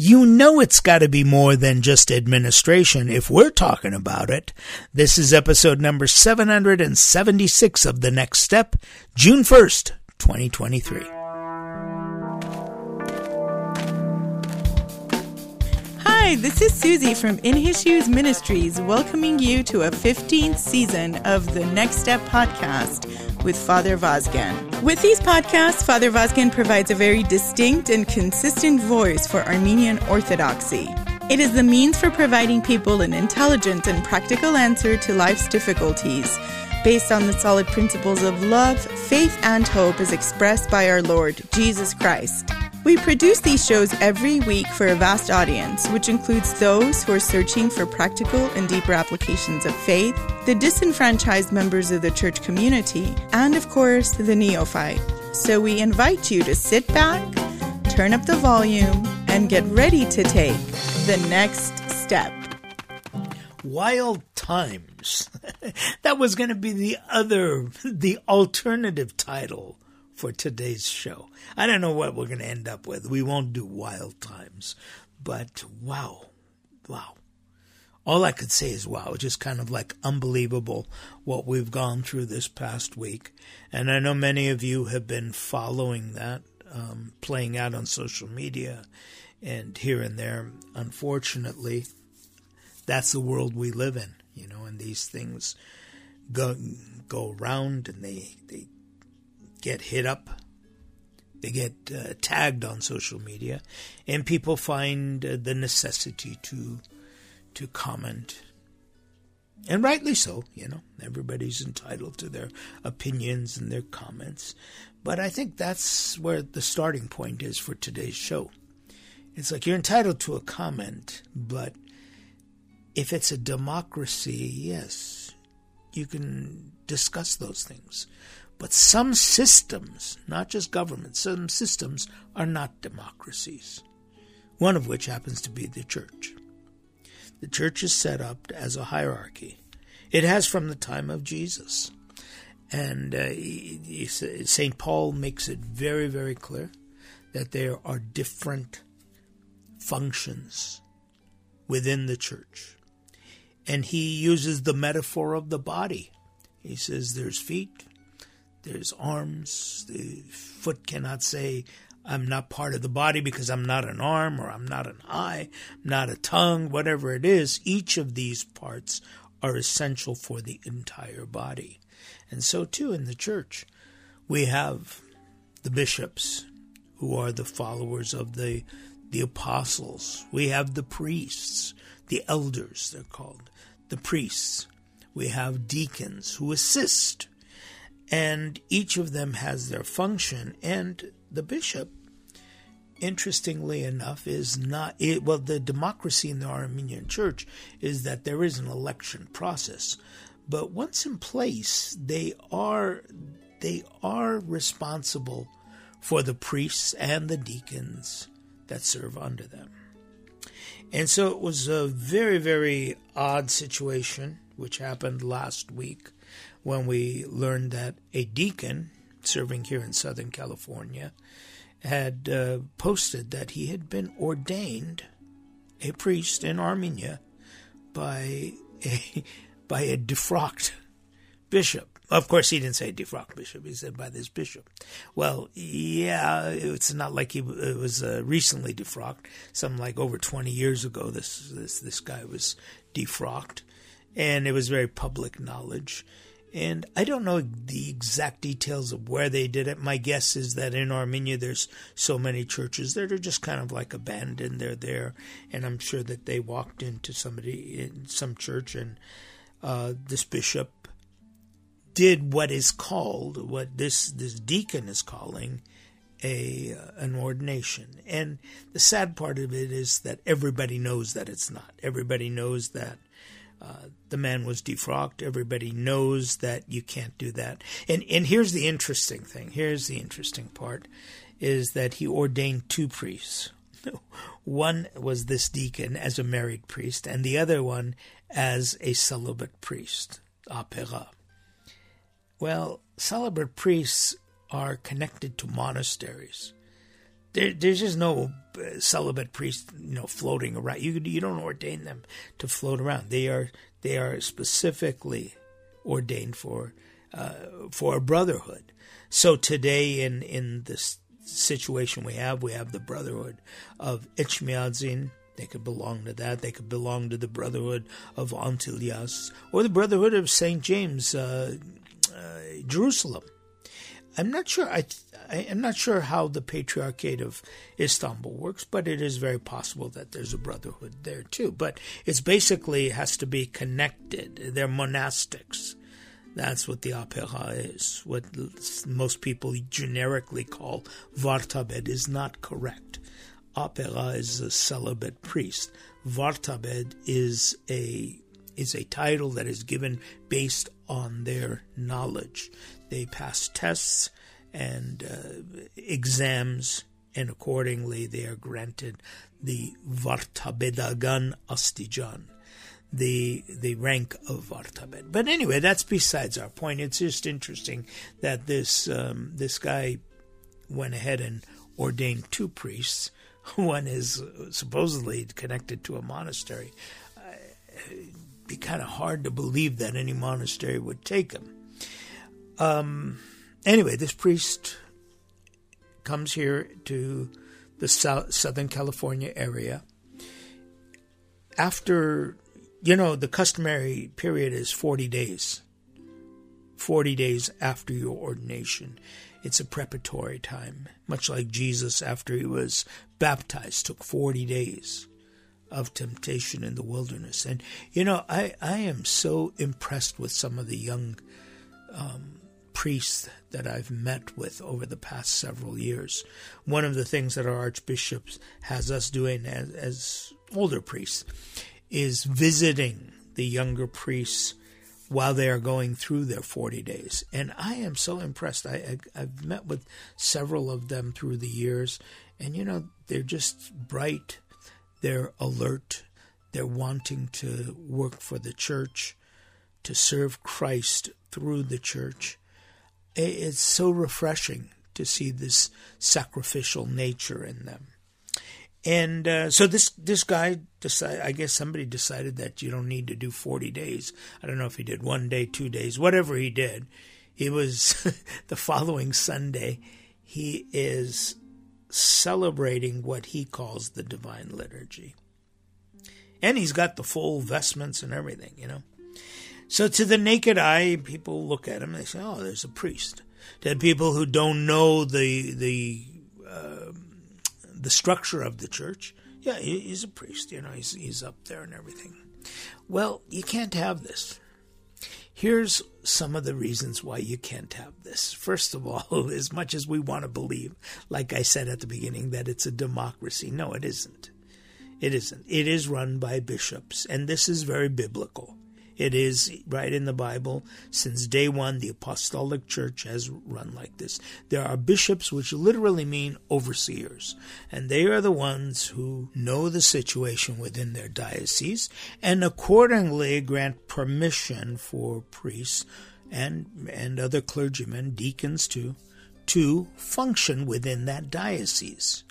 You know it's got to be more than just administration if we're talking about it. This is episode number 776 of The Next Step, June 1st, 2023. Hi, this is Suzie from In His Shoes Ministries, welcoming you to a 15th season of the Next Step podcast with Father Vazken. With these podcasts, Father Vazken provides a very distinct and consistent voice for Armenian Orthodoxy. It is the means for providing people an intelligent and practical answer to life's difficulties based on the solid principles of love, faith, and hope as expressed by our Lord Jesus Christ. We produce these shows every week for a vast audience, which includes those who are searching for practical and deeper applications of faith, the disenfranchised members of the church community, and of course, the neophyte. So we invite you to sit back, turn up the volume, and get ready to take the next step. Wild Times. that was going to be the other, the alternative title for today's show. I don't know what we're going to end up with. We won't do wild times, but wow, wow. All I could say is wow, just kind of like unbelievable what we've gone through this past week. And I know many of you have been following that um, playing out on social media and here and there. Unfortunately, that's the world we live in, you know, and these things go go around and they, they get hit up, they get uh, tagged on social media, and people find uh, the necessity to to comment. And rightly so, you know, everybody's entitled to their opinions and their comments. But I think that's where the starting point is for today's show. It's like you're entitled to a comment, but if it's a democracy, yes, you can discuss those things. But some systems, not just governments, some systems are not democracies, one of which happens to be the church. The church is set up as a hierarchy. It has from the time of Jesus. And uh, St. Paul makes it very, very clear that there are different functions within the church. And he uses the metaphor of the body. He says there's feet, there's arms. The foot cannot say, I'm not part of the body because I'm not an arm or I'm not an eye, I'm not a tongue, whatever it is. Each of these parts are essential for the entire body. And so, too, in the church, we have the bishops who are the followers of the, the apostles. We have the priests, the elders, they're called, the priests. We have deacons who assist and each of them has their function. And the bishop, interestingly enough, is not it, well. The democracy in the Armenian Church is that there is an election process, but once in place, they are they are responsible for the priests and the deacons that serve under them. And so it was a very, very odd situation which happened last week when we learned that a deacon serving here in Southern California had uh, posted that he had been ordained a priest in Armenia by a by a defrocked bishop. Of course, he didn't say defrocked bishop. He said by this bishop. Well, yeah, it's not like he it was uh, recently defrocked. Something like over twenty years ago, this this this guy was defrocked, and it was very public knowledge. And I don't know the exact details of where they did it. My guess is that in Armenia there's so many churches that are just kind of like abandoned. They're there, and I'm sure that they walked into somebody in some church, and uh, this bishop did what is called what this this deacon is calling a uh, an ordination. And the sad part of it is that everybody knows that it's not. Everybody knows that uh, the man was defrocked. Everybody knows that you can't do that. And and here's the interesting thing. Here's the interesting part, is that he ordained two priests. One was this deacon as a married priest, and the other one as a celibate priest, apera. Well, celibate priests are connected to monasteries. There, there's just no uh, celibate priest, you know, floating around. You you don't ordain them to float around. They are they are specifically ordained for uh, for a brotherhood. So today, in in this situation we have, we have the brotherhood of Etchmiadzin. They could belong to that. They could belong to the brotherhood of Antelias or the brotherhood of Saint James, uh, uh, Jerusalem. I'm not sure. I, I am not sure how the Patriarchate of Istanbul works, but it is very possible that there's a brotherhood there too. But it's basically has to be connected. They're monastics. That's what the opera is. What most people generically call Vartabed is not correct. Opera is a celibate priest. Vartabed is a is a title that is given based on their knowledge. They pass tests and uh, exams, and accordingly they are granted the Vartabedagan Astijan, the the rank of Vartabed. But anyway, that's besides our point. It's just interesting that this um, this guy went ahead and ordained two priests. One is supposedly connected to a monastery. Uh, be kind of hard to believe that any monastery would take him. Um, anyway, this priest comes here to the South, Southern California area. After, you know, the customary period is 40 days. 40 days after your ordination. It's a preparatory time, much like Jesus after he was baptized took 40 days of temptation in the wilderness. And, you know, I, I am so impressed with some of the young um, priests that I've met with over the past several years. One of the things that our archbishop has us doing as, as older priests is visiting the younger priests while they are going through their 40 days. And I am so impressed. I, I, have met with several of them through the years, and you know, they're just bright, they're alert, they're wanting to work for the church, to serve Christ through the church it's so refreshing to see this sacrificial nature in them. And uh, so this this guy decided. I guess somebody decided that you don't need to do forty days. I don't know if he did one day, two days, whatever he did. He was the following Sunday. He is celebrating what he calls the divine liturgy, and he's got the full vestments and everything. You know, so to the naked eye, people look at him and they say, "Oh, there's a priest." To people who don't know the the uh, the structure of the church, yeah, he's a priest. You know, he's he's up there and everything. Well, you can't have this. Here's some of the reasons why you can't have this. First of all, as much as we want to believe, like I said at the beginning, that it's a democracy, no, it isn't. It isn't. It is run by bishops, and this is very biblical. It is right in the Bible. Since day one, the apostolic church has run like this. There are bishops, which literally mean overseers, and they are the ones who know the situation within their diocese and accordingly grant permission for priests and, and other clergymen, deacons too, to function within that diocese.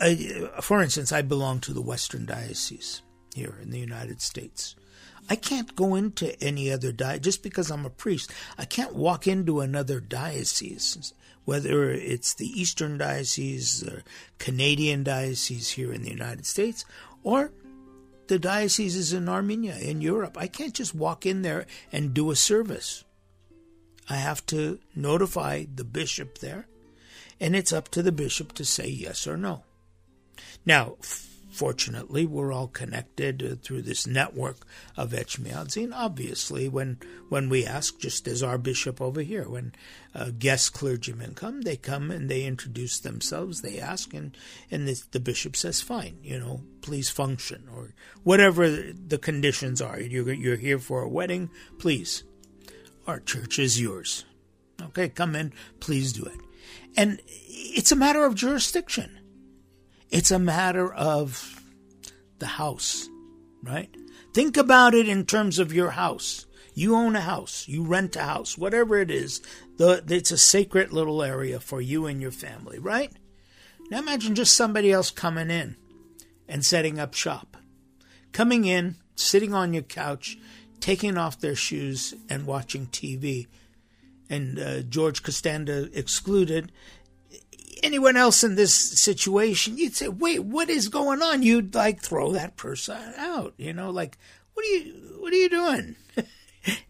Uh, for instance, I belong to the Western Diocese here in the United States. I can't go into any other diocese just because I'm a priest. I can't walk into another diocese, whether it's the Eastern Diocese or Canadian Diocese here in the United States or the dioceses in Armenia, in Europe. I can't just walk in there and do a service. I have to notify the bishop there, and it's up to the bishop to say yes or no. Now, Fortunately, we're all connected through this network of Etchmiadzin. Obviously, when when we ask, just as our bishop over here, when uh, guest clergymen come, they come and they introduce themselves. They ask, and and the, the bishop says, "Fine, you know, please function," or whatever the conditions are. You're you're here for a wedding, please. Our church is yours. Okay, come in, please do it. And it's a matter of jurisdiction. It's a matter of the house, right? Think about it in terms of your house. You own a house, you rent a house, whatever it is, the, it's a sacred little area for you and your family, right? Now imagine just somebody else coming in and setting up shop. Coming in, sitting on your couch, taking off their shoes and watching TV. And uh, George Costanza excluded. Anyone else in this situation, you'd say, wait, what is going on? You'd like throw that person out, you know, like, what are you, what are you doing?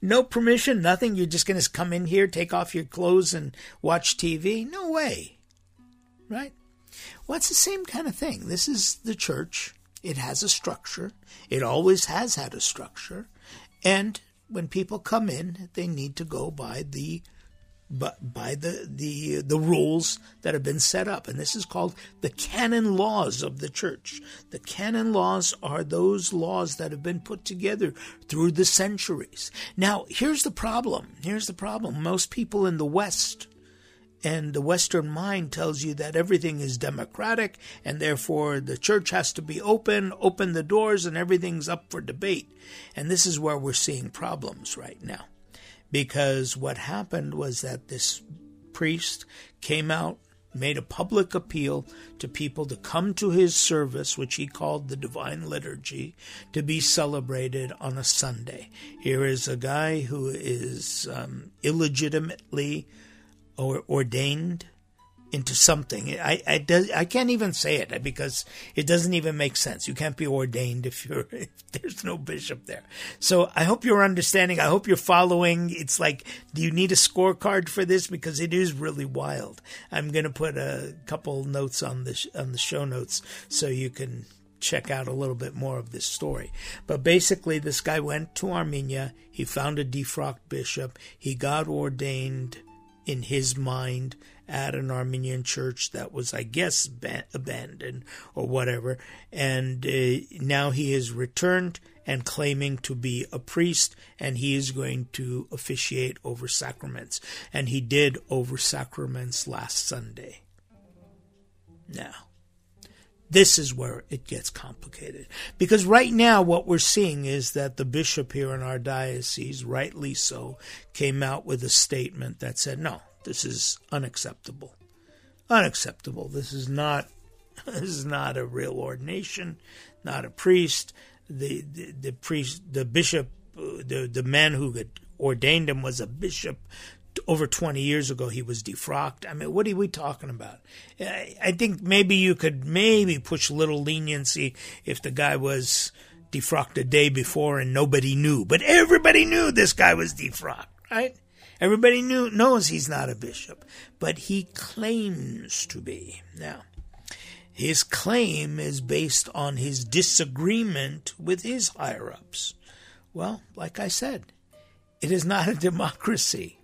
no permission, nothing. You're just going to come in here, take off your clothes, and watch TV? No way. Right? Well, it's the same kind of thing. This is the church. It has a structure. It always has had a structure. And when people come in, they need to go by the by the, the the rules that have been set up. And this is called the canon laws of the church. The canon laws are those laws that have been put together through the centuries. Now, here's the problem. Here's the problem. Most people in the West and the Western mind tells you that everything is democratic and therefore the church has to be open, open the doors, and everything's up for debate. And this is where we're seeing problems right now. Because what happened was that this priest came out, made a public appeal to people to come to his service, which he called the Divine Liturgy, to be celebrated on a Sunday. Here is a guy who is um, illegitimately or ordained into something. I I, does, I can't even say it because it doesn't even make sense. You can't be ordained if you're if there's no bishop there. So I hope you're understanding. I hope you're following. It's like, do you need a scorecard for this because it is really wild. I'm going to put a couple notes on the on the show notes so you can check out a little bit more of this story. But basically, this guy went to Armenia. He found a defrocked bishop. He got ordained in his mind at an Armenian church that was, I guess, ba- abandoned or whatever. And uh, now he is returned and claiming to be a priest, and he is going to officiate over sacraments. And he did over sacraments last Sunday. Now, this is where it gets complicated. Because right now, what we're seeing is that the bishop here in our diocese, rightly so, came out with a statement that said, no, this is unacceptable. Unacceptable. This is not. This is not a real ordination, not a priest. The the, the priest, the bishop, the the man who had ordained him was a bishop over 20 years ago he was defrocked. I mean, what are we talking about? I think maybe you could maybe push a little leniency if the guy was defrocked a day before and nobody knew. But everybody knew this guy was defrocked, right? Everybody knew, knows he's not a bishop, but he claims to be. Now, his claim is based on his disagreement with his higher ups. Well, like I said, it is not a democracy.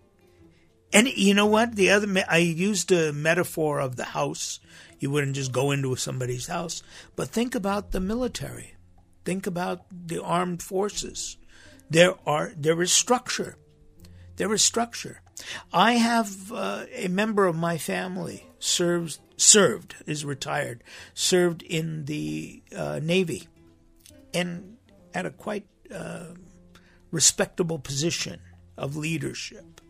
And you know what? The other I used a metaphor of the house. You wouldn't just go into somebody's house, but think about the military. Think about the armed forces. There are there is structure. There is structure. I have uh, a member of my family serves served is retired, served in the uh, Navy, and at a quite uh, respectable position of leadership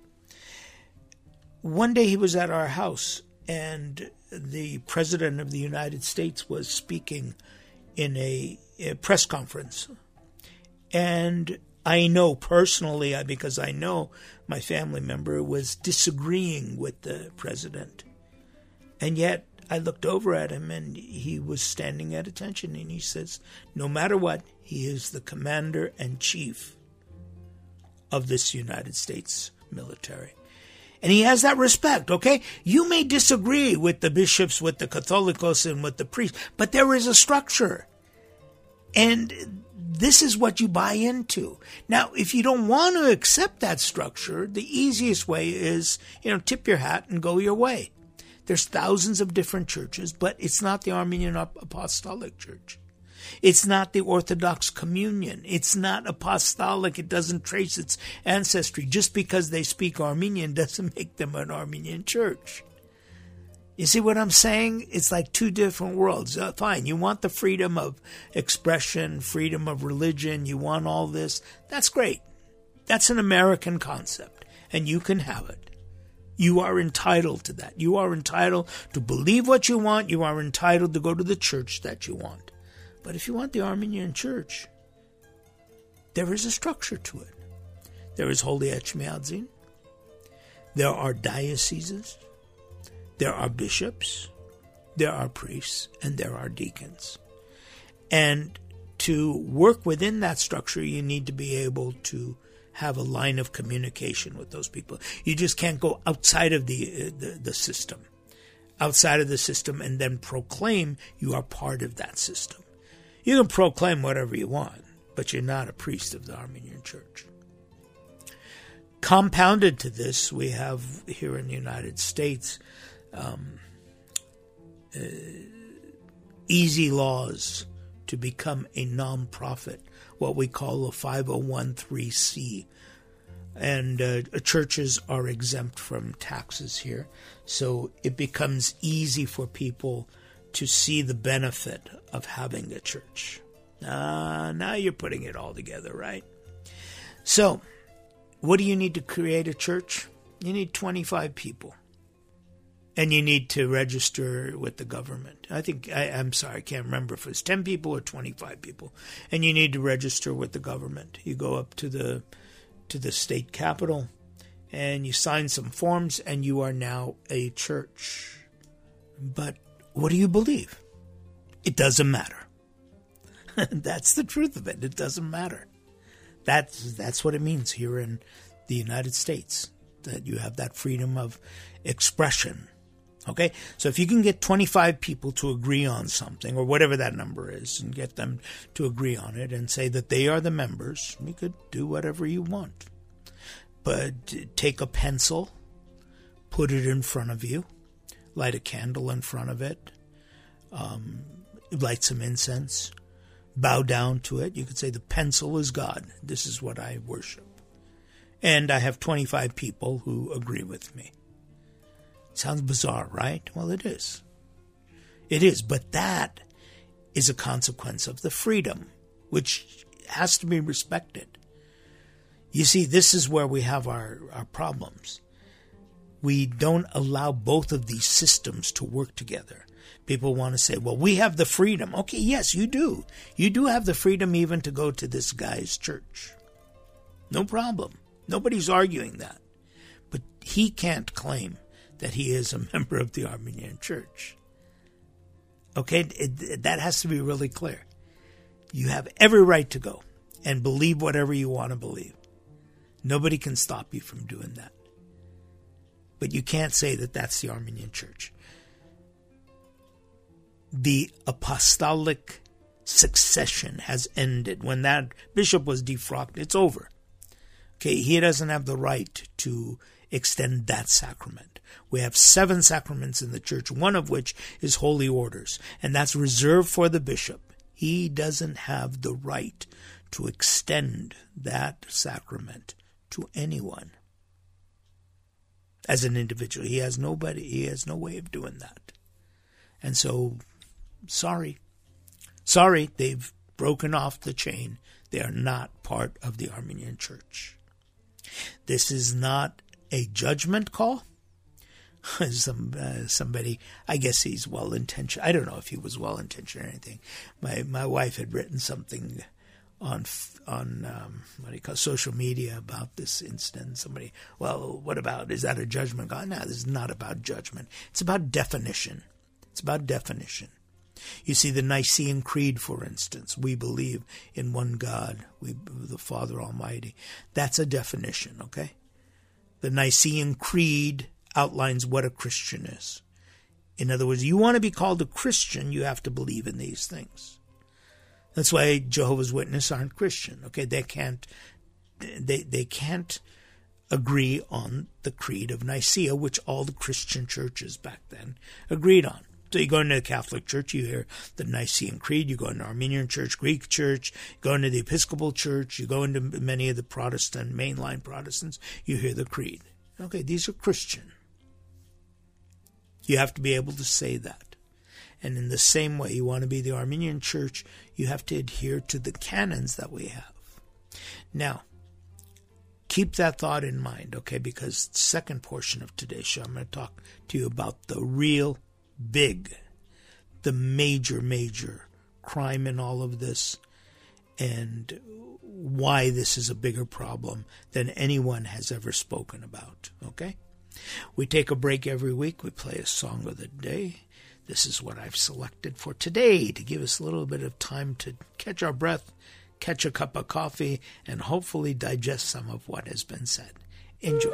one day he was at our house and the president of the United States was speaking in a, a press conference. And I know personally, because I know my family member was disagreeing with the president. And yet I looked over at him and he was standing at attention and he says, No matter what, he is the commander and chief of this United States military. And he has that respect, okay? You may disagree with the bishops, with the Catholicos, and with the priests, but there is a structure. And this is what you buy into. Now, if you don't want to accept that structure, the easiest way is, you know, tip your hat and go your way. There's thousands of different churches, but it's not the Armenian Apostolic Church. It's not the Orthodox communion. It's not apostolic. It doesn't trace its ancestry. Just because they speak Armenian doesn't make them an Armenian church. You see what I'm saying? It's like two different worlds. Uh, fine, you want the freedom of expression, freedom of religion, you want all this. That's great. That's an American concept, and you can have it. You are entitled to that. You are entitled to believe what you want. You are entitled to go to the church that you want. But if you want the Armenian church, there is a structure to it. There is Holy Etchmiadzin. There are dioceses. There are bishops. There are priests. And there are deacons. And to work within that structure, you need to be able to have a line of communication with those people. You just can't go outside of the, uh, the, the system, outside of the system, and then proclaim you are part of that system. You can proclaim whatever you want, but you're not a priest of the Armenian Church. Compounded to this, we have here in the United States um, uh, easy laws to become a nonprofit what we call a 501c. And uh, churches are exempt from taxes here. So it becomes easy for people to see the benefit of having a church. Uh, now you're putting it all together, right? So, what do you need to create a church? You need 25 people and you need to register with the government. I think I, am sorry, I can't remember if it was ten people or twenty five people, and you need to register with the government. You go up to the to the state capitol, and you sign some forms, and you are now a church. But what do you believe? It doesn't matter. that's the truth of it. It doesn't matter. That's that's what it means here in the United States that you have that freedom of expression Okay? So if you can get 25 people to agree on something, or whatever that number is, and get them to agree on it and say that they are the members, you could do whatever you want. But take a pencil, put it in front of you, light a candle in front of it, um, light some incense, bow down to it. You could say, The pencil is God. This is what I worship. And I have 25 people who agree with me. Sounds bizarre, right? Well, it is. It is, but that is a consequence of the freedom, which has to be respected. You see, this is where we have our, our problems. We don't allow both of these systems to work together. People want to say, well, we have the freedom. Okay, yes, you do. You do have the freedom even to go to this guy's church. No problem. Nobody's arguing that. But he can't claim that he is a member of the Armenian Church. Okay, it, that has to be really clear. You have every right to go and believe whatever you want to believe. Nobody can stop you from doing that. But you can't say that that's the Armenian Church. The apostolic succession has ended. When that bishop was defrocked, it's over. Okay, he doesn't have the right to extend that sacrament. We have seven sacraments in the church, one of which is holy orders, and that's reserved for the bishop. He doesn't have the right to extend that sacrament to anyone as an individual. He has nobody, he has no way of doing that. And so, sorry. Sorry, they've broken off the chain. They are not part of the Armenian church. This is not a judgment call. Some uh, somebody, I guess he's well intentioned. I don't know if he was well intentioned or anything. My my wife had written something on on um, what do you call it, social media about this incident. Somebody, well, what about is that a judgment call? No, this is not about judgment. It's about definition. It's about definition. You see, the Nicene Creed, for instance, we believe in one God, we the Father Almighty. That's a definition, okay? The Nicene Creed outlines what a Christian is. In other words, you want to be called a Christian, you have to believe in these things. That's why Jehovah's Witnesses aren't Christian. Okay, they can't they they can't agree on the creed of Nicaea, which all the Christian churches back then agreed on. So you go into the Catholic Church, you hear the Nicene Creed. You go into Armenian Church, Greek Church. You go into the Episcopal Church. You go into many of the Protestant mainline Protestants. You hear the Creed. Okay, these are Christian. You have to be able to say that. And in the same way, you want to be the Armenian Church, you have to adhere to the canons that we have. Now, keep that thought in mind, okay? Because second portion of today's show, I'm going to talk to you about the real big, the major, major crime in all of this, and why this is a bigger problem than anyone has ever spoken about, okay? We take a break every week. We play a song of the day. This is what I've selected for today to give us a little bit of time to catch our breath catch a cup of coffee, and hopefully digest some of what has been said. Enjoy.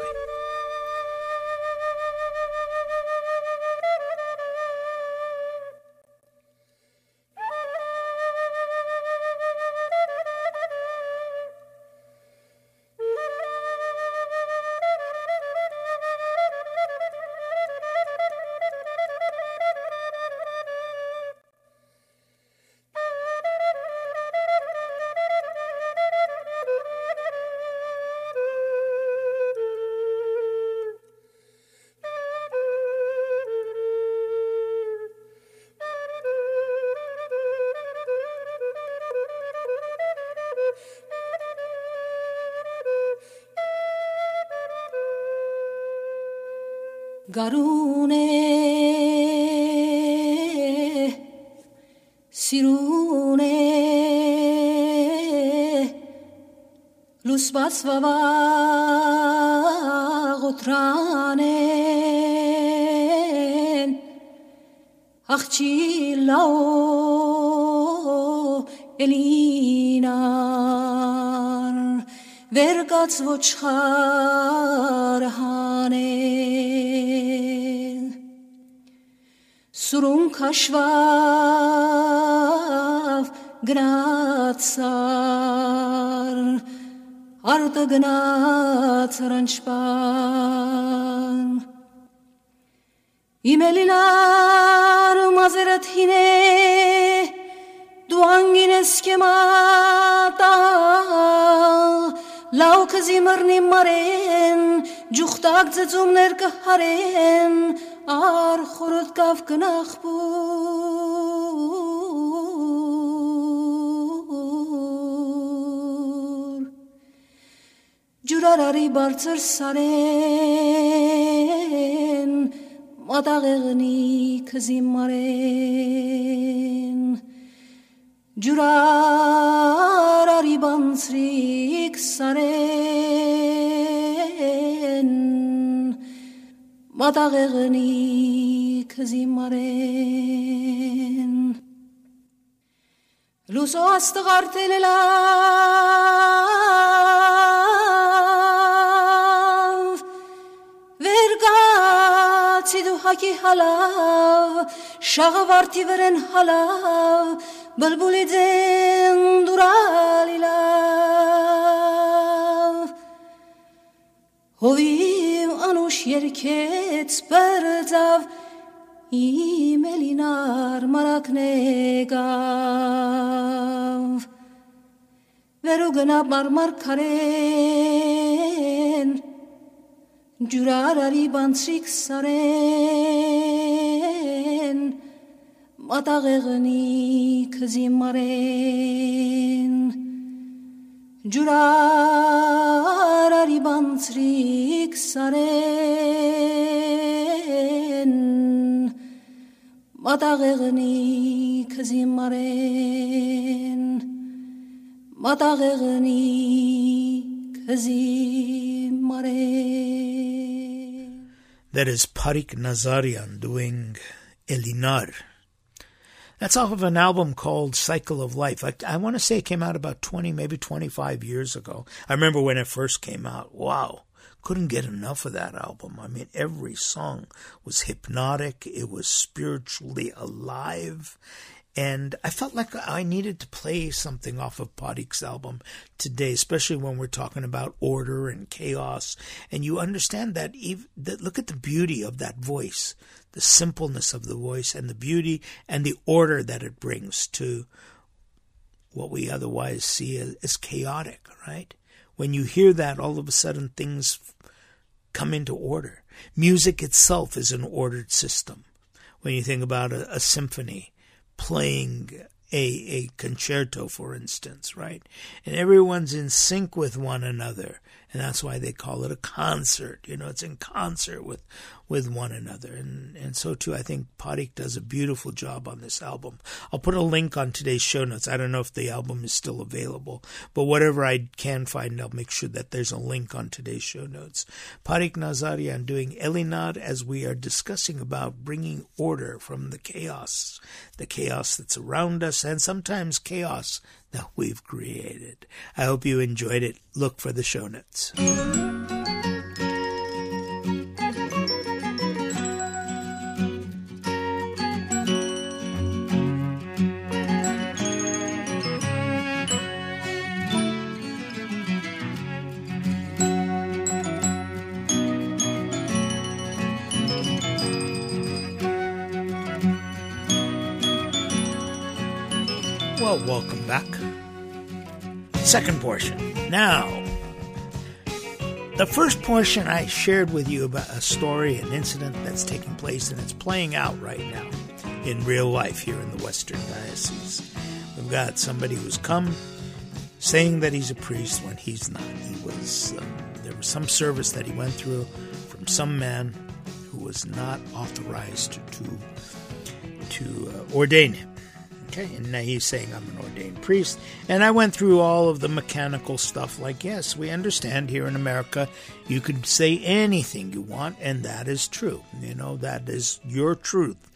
գարունե սիրունե լուսված վաղ ուտրանեն աղջի լաո էլինար վերկաց ոչխար հա սուրուն քաշվավ գրացար արտը գնաց ռանչպան Իմելինար մազերդ հինե դու անգինես կեմատա լավ կզի մռնի մարեն ջուխտակ ծծումներ կհարեն ար խորոտ կավ կնախբուր։ Ջուրարարի բարձր սարեն, մատաղեղնի կզիմարեն, ջուրարարի բանցրիկ սարեն մատաղեղնի կզիմարեն լուսո աստղարտել լավ վերգացի դու հակի հալավ շաղավարտի վրեն հալավ բլբուլի ձեն դուրալի լավ հովիվ անուշ երկեց բրձավ իմ էլինար մարակնեգավ վերու գնավ մարմար քարեն ջուրարարի բանցրիկ սարեն մատաղեղնի կզիմարեն ջուրարարի Giurare kazimaren kazimaren. That is Parik Nazarian doing Elinar. That's off of an album called Cycle of Life. I, I want to say it came out about 20, maybe 25 years ago. I remember when it first came out. Wow. Couldn't get enough of that album. I mean, every song was hypnotic. It was spiritually alive. And I felt like I needed to play something off of Parik's album today, especially when we're talking about order and chaos. And you understand that, even, that look at the beauty of that voice, the simpleness of the voice, and the beauty and the order that it brings to what we otherwise see as, chaotic, right? When you hear that, all of a sudden things come into order. Music itself is an ordered system. When you think about a, a symphony, playing a, a concerto, for instance, right? And everyone's in sync with one another. And that's why they call it a concert. You know, it's in concert with with one another, and and so too, I think Parik does a beautiful job on this album. I'll put a link on today's show notes. I don't know if the album is still available, but whatever I can find, I'll make sure that there's a link on today's show notes. Parik Nazarian doing Elinar as we are discussing about bringing order from the chaos, the chaos that's around us, and sometimes chaos that we've created. I hope you enjoyed it. Look for the show notes. Well, welcome back. Second portion. Now, the first portion I shared with you about a story, an incident that's taking place and it's playing out right now in real life here in the Western Diocese. We've got somebody who's come saying that he's a priest when he's not. He was um, there was some service that he went through from some man who was not authorized to to uh, ordain him. Okay, and now he's saying I'm an ordained priest. And I went through all of the mechanical stuff like, yes, we understand here in America, you could say anything you want, and that is true. You know, that is your truth.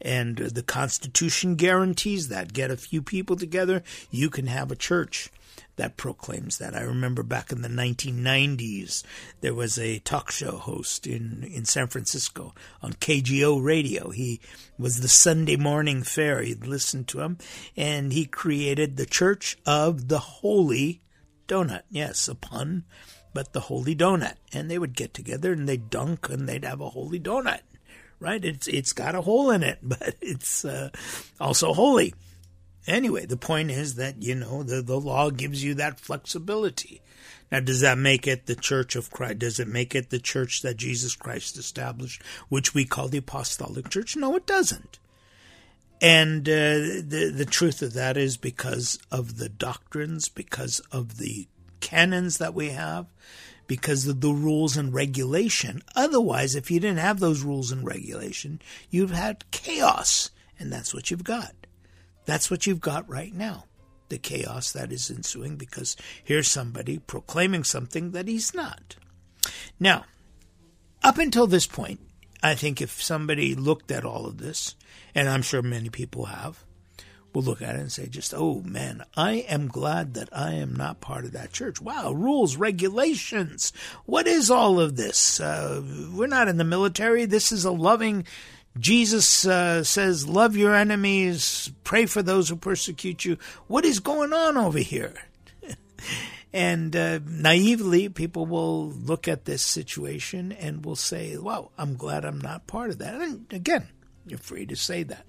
And uh, the Constitution guarantees that. Get a few people together, you can have a church that proclaims that. I remember back in the 1990s, there was a talk show host in, in San Francisco on KGO radio. He was the Sunday morning fair. You'd listen to him, and he created the Church of the Holy Donut. Yes, a pun, but the Holy Donut. And they would get together and they'd dunk and they'd have a Holy Donut. Right? It's it's got a hole in it, but it's uh, also holy. Anyway, the point is that, you know, the, the law gives you that flexibility. Now, does that make it the church of Christ? Does it make it the church that Jesus Christ established, which we call the apostolic church? No, it doesn't. And uh, the, the truth of that is because of the doctrines, because of the canons that we have, because of the rules and regulation. Otherwise, if you didn't have those rules and regulation, you'd had chaos. And that's what you've got. That's what you've got right now. The chaos that is ensuing because here's somebody proclaiming something that he's not. Now, up until this point, I think if somebody looked at all of this, and I'm sure many people have, will look at it and say, just, oh man, I am glad that I am not part of that church. Wow, rules, regulations. What is all of this? Uh, we're not in the military. This is a loving Jesus uh, says, Love your enemies, pray for those who persecute you. What is going on over here? and uh, naively, people will look at this situation and will say, Well, I'm glad I'm not part of that. And again, you're free to say that.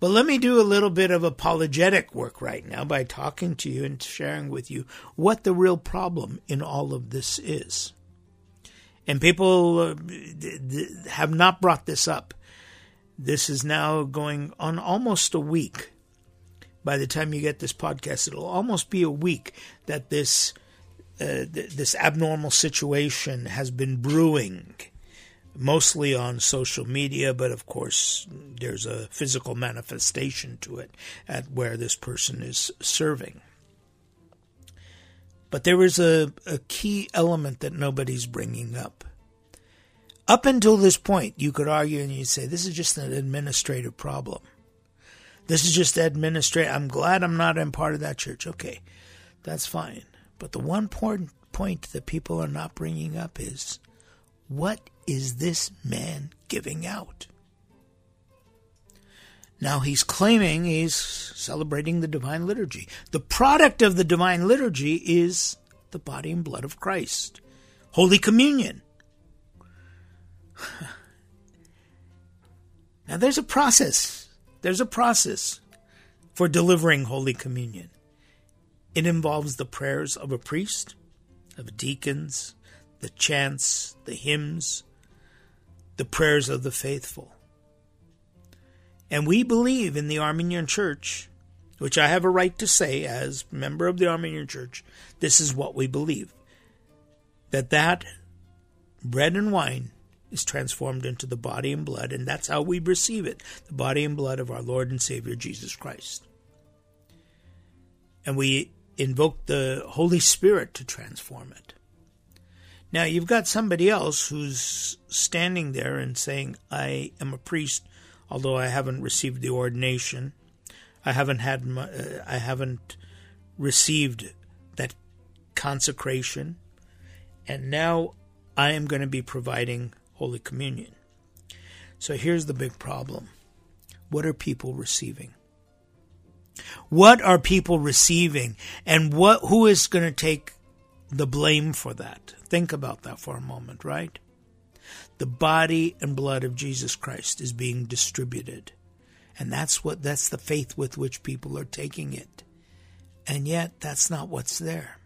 But let me do a little bit of apologetic work right now by talking to you and sharing with you what the real problem in all of this is. And people uh, have not brought this up this is now going on almost a week. By the time you get this podcast, it'll almost be a week that this uh, th- this abnormal situation has been brewing, mostly on social media, but of course there's a physical manifestation to it at where this person is serving. But there is a, a key element that nobody's bringing up. Up until this point, you could argue and you'd say, this is just an administrative problem. This is just administrative. I'm glad I'm not in part of that church. Okay, that's fine. But the one point, point that people are not bringing up is what is this man giving out? Now he's claiming he's celebrating the divine liturgy. The product of the divine liturgy is the body and blood of Christ, Holy Communion. now, there's a process. There's a process for delivering Holy Communion. It involves the prayers of a priest, of deacons, the chants, the hymns, the prayers of the faithful. And we believe in the Armenian Church, which I have a right to say as member of the Armenian Church, this is what we believe that that bread and wine is transformed into the body and blood, and that's how we receive it the body and blood of our Lord and Savior Jesus Christ. And we invoke the Holy Spirit to transform it. Now, you've got somebody else who's standing there and saying, I am a priest, although I haven't received the ordination. I haven't had, my, uh, I haven't received that consecration. And now I am going to be providing Holy Communion. So here's the big problem what are people receiving? What are people receiving, and what who is going to take the blame for that? Think about that for a moment, right? The body and blood of Jesus Christ is being distributed. And that's what that's the faith with which people are taking it. And yet that's not what's there.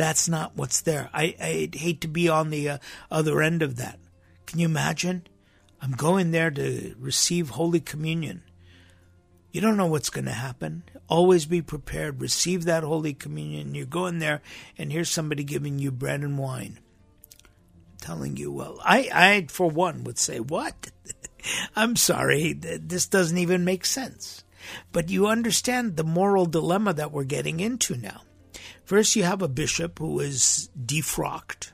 That's not what's there. I, I'd hate to be on the uh, other end of that. Can you imagine? I'm going there to receive Holy Communion. You don't know what's going to happen. Always be prepared. Receive that Holy Communion. You're going there, and here's somebody giving you bread and wine. telling you, well, I, I, for one, would say, what? I'm sorry, this doesn't even make sense. But you understand the moral dilemma that we're getting into now. First, you have a bishop who is defrocked,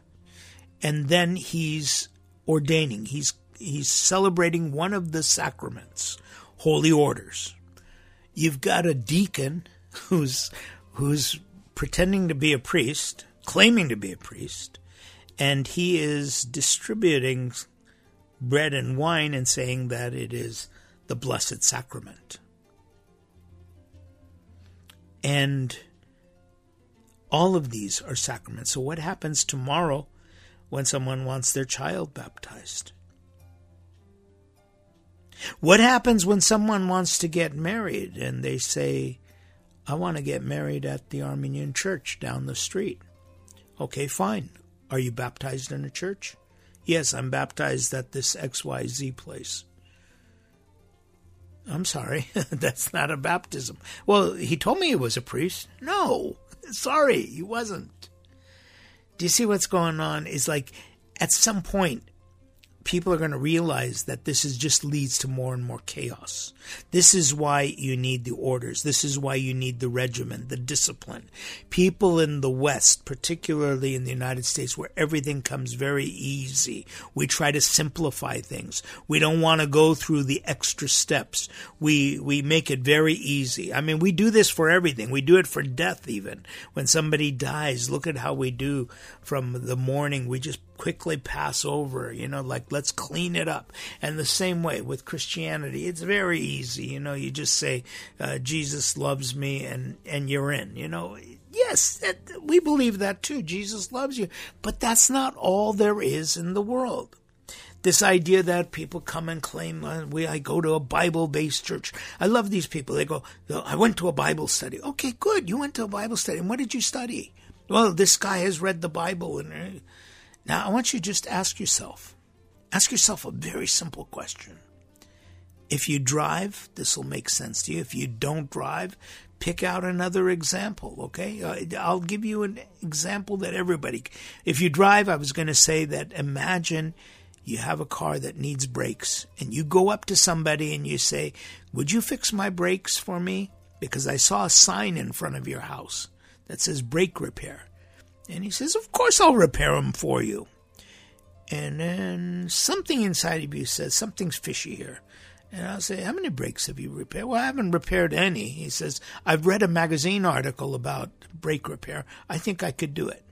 and then he's ordaining. He's he's celebrating one of the sacraments, holy orders you've got a deacon who's who's pretending to be a priest, claiming to be a priest, and he is distributing bread and wine and saying that it is the blessed sacrament. And all of these are sacraments. So, what happens tomorrow when someone wants their child baptized? What happens when someone wants to get married and they say, I want to get married at the Armenian church down the street? Okay, fine. Are you baptized in a church? Yes, I'm baptized at this XYZ place. I'm sorry, that's not a baptism. Well, he told me he was a priest. No, sorry, he wasn't. Do you see what's going on? Is like at some point people are going to realize that this is just leads to more and more chaos. This is why you need the orders. This is why you need the regimen, the discipline. People in the West, particularly in the United States, where everything comes very easy, we try to simplify things. We don't want to go through the extra steps. We we make it very easy. I mean, we do this for everything. We do it for death even. When somebody dies, look at how we do from the morning. We just quickly pass over, you know, like let's clean it up. And the same way with Christianity, it's very easy, you know, you just say, uh, Jesus loves me and, and you're in, you know. Yes, we believe that too. Jesus loves you. But that's not all there is in the world this idea that people come and claim uh, we I go to a Bible based church. I love these people. They go, I went to a Bible study. Okay, good. You went to a Bible study. And what did you study? Well, this guy has read the Bible and uh, now, I want you to just ask yourself ask yourself a very simple question. If you drive, this will make sense to you. If you don't drive, pick out another example, okay? Uh, I'll give you an example that everybody. If you drive, I was going to say that imagine you have a car that needs brakes and you go up to somebody and you say, Would you fix my brakes for me? Because I saw a sign in front of your house that says brake repair. And he says, Of course I'll repair them for you. And then something inside of you says, Something's fishy here. And I'll say, How many brakes have you repaired? Well, I haven't repaired any. He says, I've read a magazine article about brake repair. I think I could do it.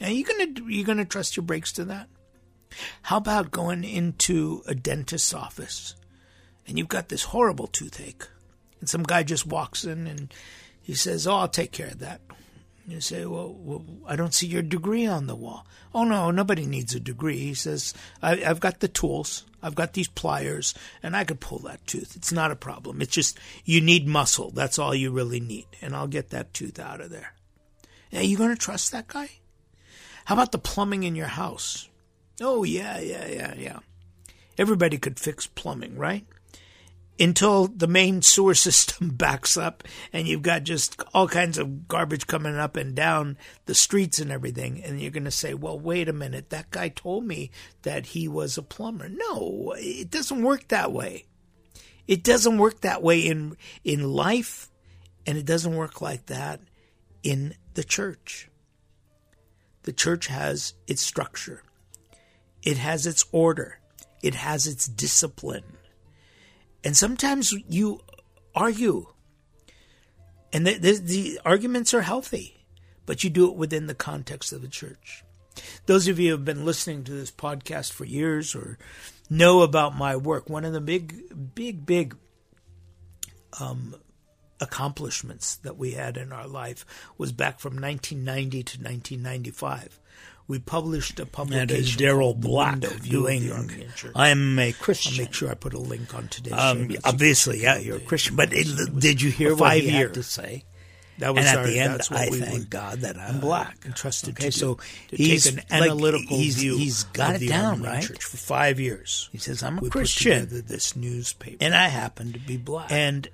Are you gonna you gonna trust your brakes to that? How about going into a dentist's office and you've got this horrible toothache, and some guy just walks in and he says, "Oh, I'll take care of that." You say, well, well, I don't see your degree on the wall. Oh, no, nobody needs a degree. He says, I, have got the tools, I've got these pliers, and I could pull that tooth. It's not a problem. It's just you need muscle. That's all you really need. And I'll get that tooth out of there. Are you going to trust that guy? How about the plumbing in your house? Oh, yeah, yeah, yeah, yeah. Everybody could fix plumbing, right? Until the main sewer system backs up and you've got just all kinds of garbage coming up and down the streets and everything. And you're going to say, well, wait a minute. That guy told me that he was a plumber. No, it doesn't work that way. It doesn't work that way in, in life and it doesn't work like that in the church. The church has its structure. It has its order. It has its discipline. And sometimes you argue, and the, the, the, arguments are healthy, but you do it within the context of the church. Those of you who have been listening to this podcast for years or know about my work, one of the big, big, big um, accomplishments that we had in our life was back from 1990 to 1995 we published a publication. That is Daryl Black doing. I'm a Christian. I'll make sure I put a link on today's um, show. Obviously, yeah, you're a Christian. But it, did you hear what five he years. had to say? That was and at our, the end, I we thank God that I'm black. entrusted Okay, to so do, to he's take an like, analytical he's, view. He's got it the down right. Church for five years. He says I'm a we Christian, put together this newspaper, and I happen to be black. and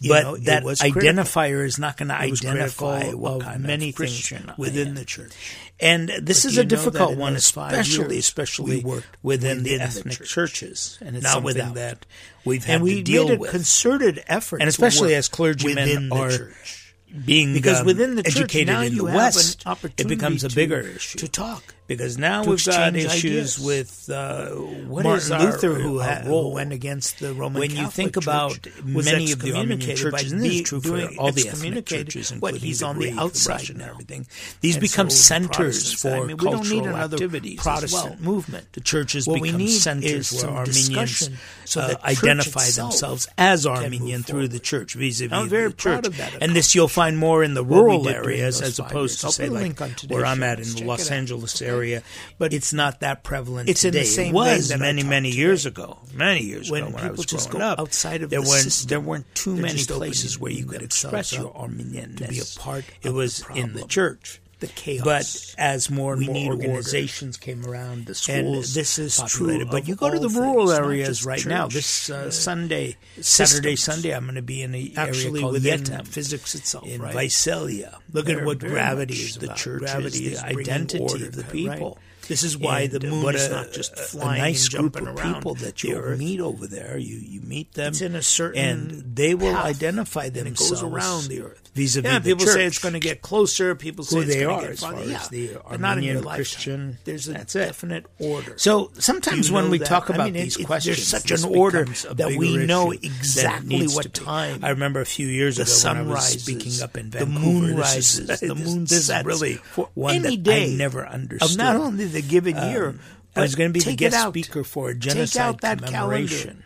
you but know, that was identifier is not going to identify what kind many of Christian within the church. And this But is a you know that difficult one, especially years, especially we within, the within the ethnic church. churches, and it's not something without that we've had and we to deal made a with, concerted effort, and to especially as clergymen within the are church. being because um, within the church educated now in you the West, it becomes a to- bigger issue to talk. Because now we've got issues ideas. with uh, what Martin is our, Luther, who, our ha- who role went against the Roman when you think about many of the Armenian churches, and this is true for all the ethnic churches, what, he's the on the outside now. and everything. These And become so centers for I mean, we don't cultural need another activities Protestant well. movement. The churches What we become need centers where Armenians so uh, identify themselves as Armenian through the church vis-a-vis I'm very the proud of that and this you'll find more in the rural areas as opposed to say like link on today's where I'm at in the Los. Angeles Okay. Area. But it's not that prevalent It's in the same it was many many today. years ago. Many years When ago when I people was just growing go up, outside of there the weren't system, there weren't too many places where you could express your Armenian to be a part It was in the church. The chaos. But as more and We more need order. organizations came around, the And this is populated. true But you go to the rural not areas right now. This uh, uh, Sunday, Saturday. Sunday, I'm going to be in a actually area within Yettem, physics itself, in right? Visalia. Look at what gravity is. The church gravity is the identity of the right? people. This is why And the moon what is a- not just a- flying a nice group of around people that you meet over there. You you meet them. It's in a certain and they will path, identify and it themselves goes around the earth. Vis-a-vis yeah, the people say it's going to get closer. People say it's they are get as farther. far yeah, as the but not in Armenian. Christian. There's a That's it. definite order. So sometimes when we that- talk I about mean, these it- questions, there's such an order that we know it exactly what time I remember a few years the ago sun when I was rises, speaking up in the Vancouver. moon this rises, is, the moon This is sets really for one any that day I never understood. of not only the given Um, year. I was but going to be the guest speaker for a genocide commemoration.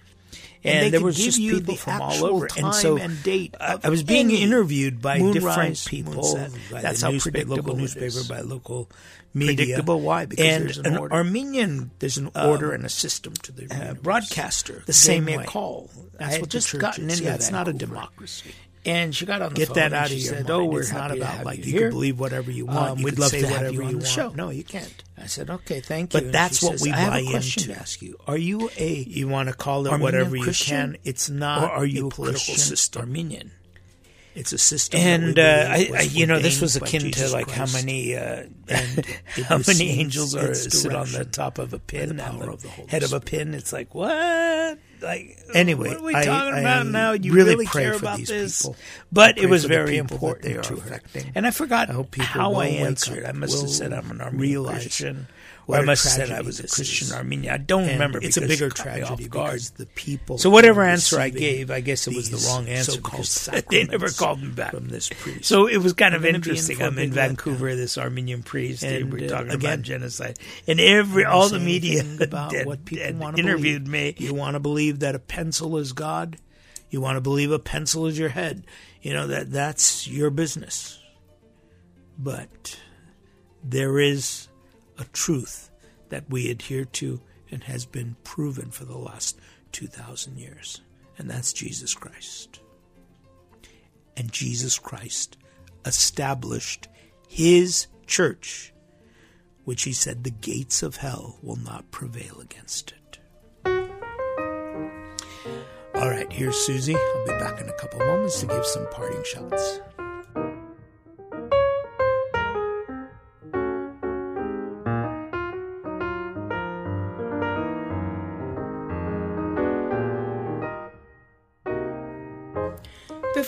And, And they there was just people from all over, and so and date I, was being interviewed by moonrise, different people. moonset. By That's the how newspaper, predictable local newspaper, by local media. Predictable, why? Because and there's an an order. Armenian There's an um, order and a system to the uh, broadcaster, The same same way. way. call. That's I what just gotten is. into Yeah, it's not a democracy. And she got on the Get phone that and out of your said, mind. "Oh, we're it's not about like you you can believe whatever you want. Um, you we'd love to have whatever you on the want. show." No, you can't. I said, "Okay, thank you." But And that's what says, we I have buy a question into. to ask you. Are you a You want to call it Armenian whatever you Christian? can. It's not. or are you a a political Christian system. Armenian? It's a system. And uh, I, I, you know, this was akin to like how many uh, And how many angels are sit on the top of a pin the on the, of the head of a pin. It's like what? Like Anyway, what are we talking I about now? You really really, care about these this? people. But it was very important they are to her. affecting. And I forgot I how I answered. up, I must have said I'm an Armenian realize Christian. What I must have said I was a Christian is. Armenian. I don't And remember. It's a bigger she caught me tragedy because the people. So whatever answer I gave, I guess it was the wrong answer because they never called me back. from this priest. So it was kind of I'm in interesting. I'm in Vancouver, this Armenian priest, and we're uh, talking again, about genocide, and every all the media about had- what people want to interviewed believe. me. You want to believe that a pencil is God. You want to believe a pencil is your head. You know that that's your business. But there is a truth that we adhere to and has been proven for the last 2,000 years, and that's Jesus Christ. And Jesus Christ established his church, which he said the gates of hell will not prevail against it. All right, here's Suzie. I'll be back in a couple moments to give some parting shots.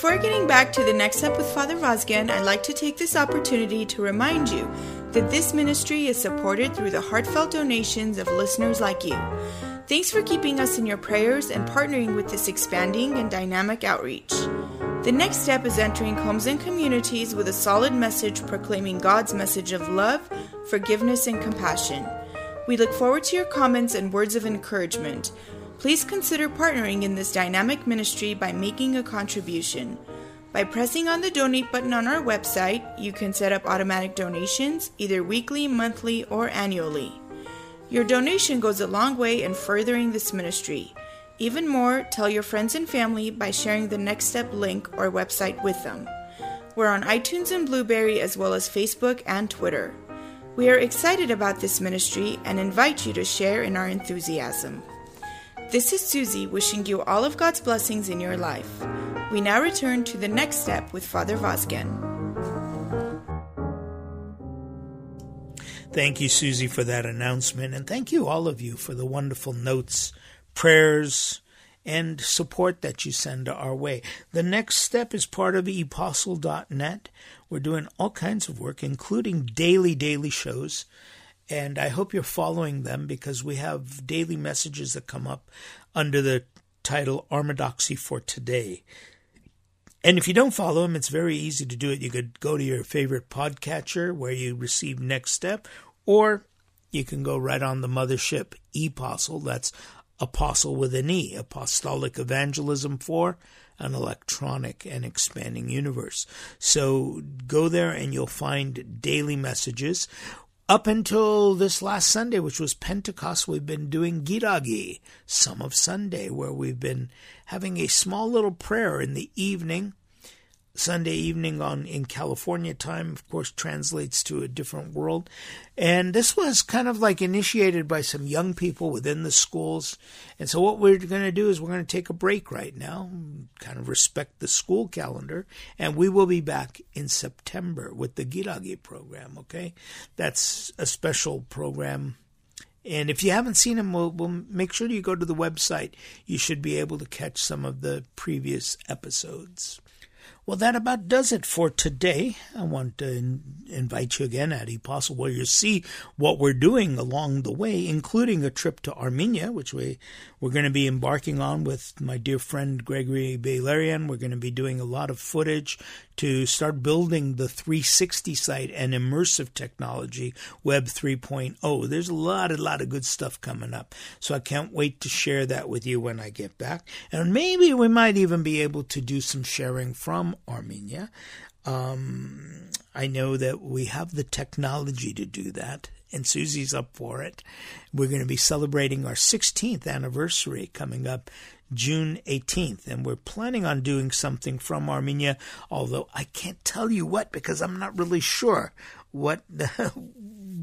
Before getting back to the next step with Father Vazken, I'd like to take this opportunity to remind you that this ministry is supported through the heartfelt donations of listeners like you. Thanks for keeping us in your prayers and partnering with this expanding and dynamic outreach. The next step is entering homes and communities with a solid message proclaiming God's message of love, forgiveness, and compassion. We look forward to your comments and words of encouragement. Please consider partnering in this dynamic ministry by making a contribution. By pressing on the donate button on our website, you can set up automatic donations either weekly, monthly, or annually. Your donation goes a long way in furthering this ministry. Even more, tell your friends and family by sharing the Next Step link or website with them. We're on iTunes and Blubrry as well as Facebook and Twitter. We are excited about this ministry and invite you to share in our enthusiasm. This is Suzie wishing you all of God's blessings in your life. We now return to the next step with Father Vazken. Thank you, Suzie, for that announcement. And thank you, all of you, for the wonderful notes, prayers, and support that you send our way. The next step is part of epostle.net. We're doing all kinds of work, including daily, daily shows. And I hope you're following them because we have daily messages that come up under the title Orthodoxy for Today. And if you don't follow them, it's very easy to do it. You could go to your favorite podcatcher where you receive Next Step, or you can go right on the mothership Epostle. That's apostle with an E, apostolic evangelism for an electronic and expanding universe. So go there and you'll find daily messages. Up until this last Sunday, which was Pentecost, we've been doing Giragi, some of Sunday, where we've been having a small little prayer in the evening. Sunday evening on in California time, of course, translates to a different world. And this was kind of like initiated by some young people within the schools. And so what we're going to do is we're going to take a break right now, kind of respect the school calendar, and we will be back in September with the Giragi program, okay? That's a special program and if you haven't seen them, we'll, we'll, make sure you go to the website. You should be able to catch some of the previous episodes. Well, that about does it for today. I want to in- invite you again at Epostle where you see what we're doing along the way, including a trip to Armenia, which we, we're going to be embarking on with my dear friend Gregory Bailarian. We're going to be doing a lot of footage to start building the 360 site and immersive technology, Web 3.0. There's a lot, a lot of good stuff coming up. So I can't wait to share that with you when I get back. And maybe we might even be able to do some sharing from Armenia. Um, I know that we have the technology to do that, and Suzie's up for it. We're going to be celebrating our 16th anniversary coming up June 18th, and we're planning on doing something from Armenia, although I can't tell you what because I'm not really sure what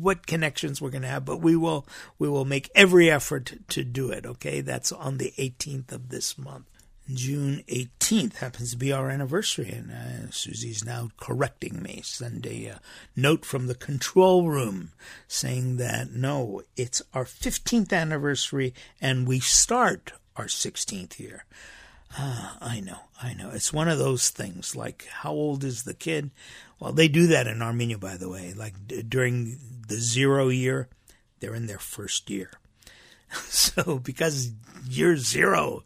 what connections we're going to have, but we will we will make every effort to do it. Okay, that's on the 18th of this month. June 18th happens to be our anniversary, and uh, Suzie's now correcting me. Send a uh, note from the control room saying that no, it's our 15th anniversary, and we start our 16th year. Ah, I know, I know. It's one of those things like how old is the kid? Well, they do that in Armenia, by the way. Like d- during the zero year, they're in their first year. So because year zero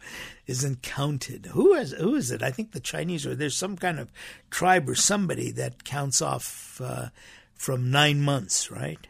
isn't counted, who is who is it? I think the Chinese or there's some kind of tribe or somebody that counts off uh, from nine months, right?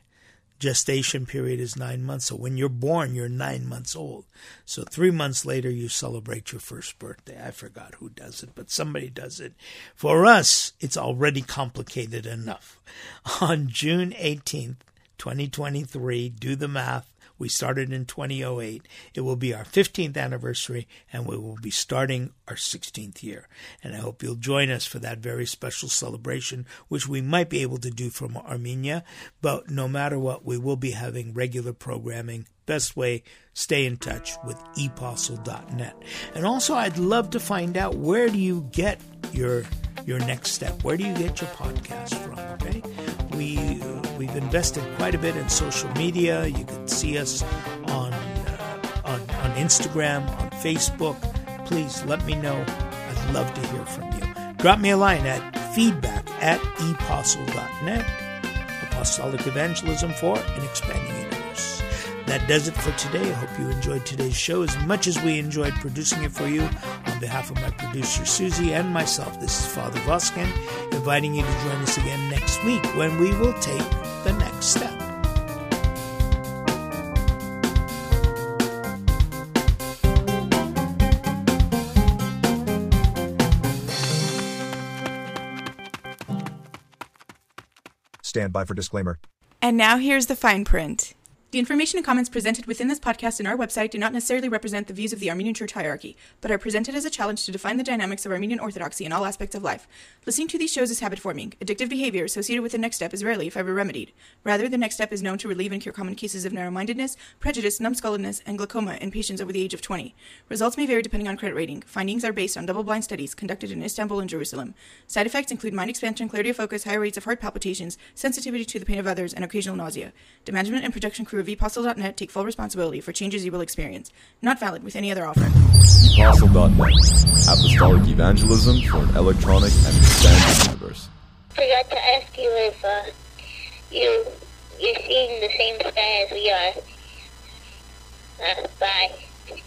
Gestation period is nine months. So when you're born, you're nine months old. So three months later, you celebrate your first birthday. I forgot who does it, but somebody does it. For us, it's already complicated enough. On June 18th, 2023, do the math We started in 2008. It will be our 15th anniversary, and we will be starting our 16th year. And I hope you'll join us for that very special celebration, which we might be able to do from Armenia. But no matter what, we will be having regular programming best way stay in touch with epostle.net and also i'd love to find out where do you get your your next step where do you get your podcast from okay we we've invested quite a bit in social media. You can see us on uh, on on instagram on facebook. Please let me know. I'd love to hear from you. Drop me a line at feedback at epostle.net apostolic evangelism for an expanding universe. That does it for today. I hope you enjoyed today's show as much as we enjoyed producing it for you. On behalf of my producer Suzie and myself, this is Father Vazken, inviting you to join us again next week when we will take step. Stand by for disclaimer. And now here's the fine print. The information and comments presented within this podcast and our website do not necessarily represent the views of the Armenian Church hierarchy, but are presented as a challenge to define the dynamics of Armenian Orthodoxy in all aspects of life. Listening to these shows is habit forming. Addictive behavior associated with the next step is rarely, if ever, remedied. Rather, the next step is known to relieve and cure common cases of narrow mindedness, prejudice, numbskulledness, and glaucoma in patients over the age of 20. Results may vary depending on credit rating. Findings are based on double blind studies conducted in Istanbul and Jerusalem. Side effects include mind expansion, clarity of focus, higher rates of heart palpitations, sensitivity to the pain of others, and occasional nausea. The management and production crew of epostle.net take full responsibility for changes you will experience. Not valid with any other offer. Epostle.net. Apostolic evangelism for an electronic and expanded universe. forgot to ask you if uh, you you're seeing the same sky as we are. Uh, bye.